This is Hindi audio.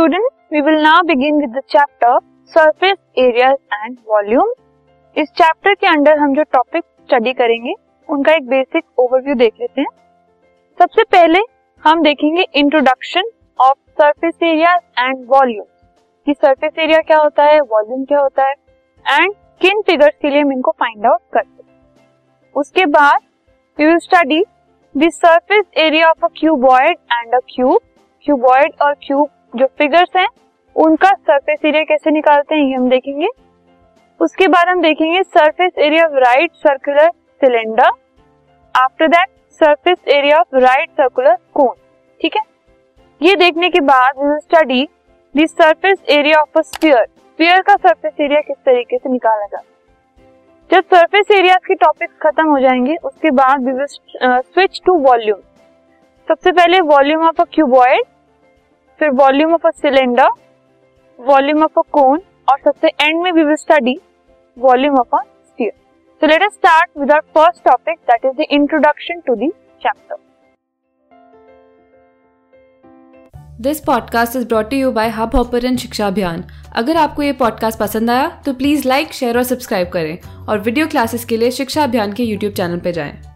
students, we will now begin with the chapter surface areas and volume. इस चैप्टर के अंडर हम जो टॉपिक स्टडी करेंगे उनका एक बेसिक ओवरव्यू देख लेते हैं। सबसे पहले हम देखेंगे introduction of surface area and volume कि सरफेस एरिया क्या होता है वॉल्यूम क्या होता है एंड किन फिगर्स के लिए हम इनको फाइंड आउट करते हैं। उसके बाद we will study the surface area of a cuboid and a cube cuboid और क्यूब जो फिगर्स हैं, उनका सरफेस एरिया कैसे निकालते हैं, ये हम देखेंगे। उसके बाद हम देखेंगे surface area of right circular cylinder after that surface area of right circular cone ठीक है? ये देखने के बाद study the surface area of a sphere sphere का सरफेस एरिया किस तरीके से निकाला जाता जब सरफेस एरिया के टॉपिक्स खत्म हो जाएँगे, उसके बाद स्विच टू वॉल्यूम सबसे पहले वॉल्यूम ऑफ़ अ क्यूबॉइड फिर volume of a cylinder volume of a cone और सबसे एंड में we will study volume of a sphere so let us start with our first topic that is the introduction to the chapter this podcast is brought you by Hubhopper and Shiksha Abhiyan अगर आपको ये पॉडकास्ट पसंद आया तो प्लीज़ लाइक शेयर और सब्सक्राइब करें और वीडियो क्लासेस के लिए शिक्षा अभियान के यूट्यूब चैनल पर जाएँ।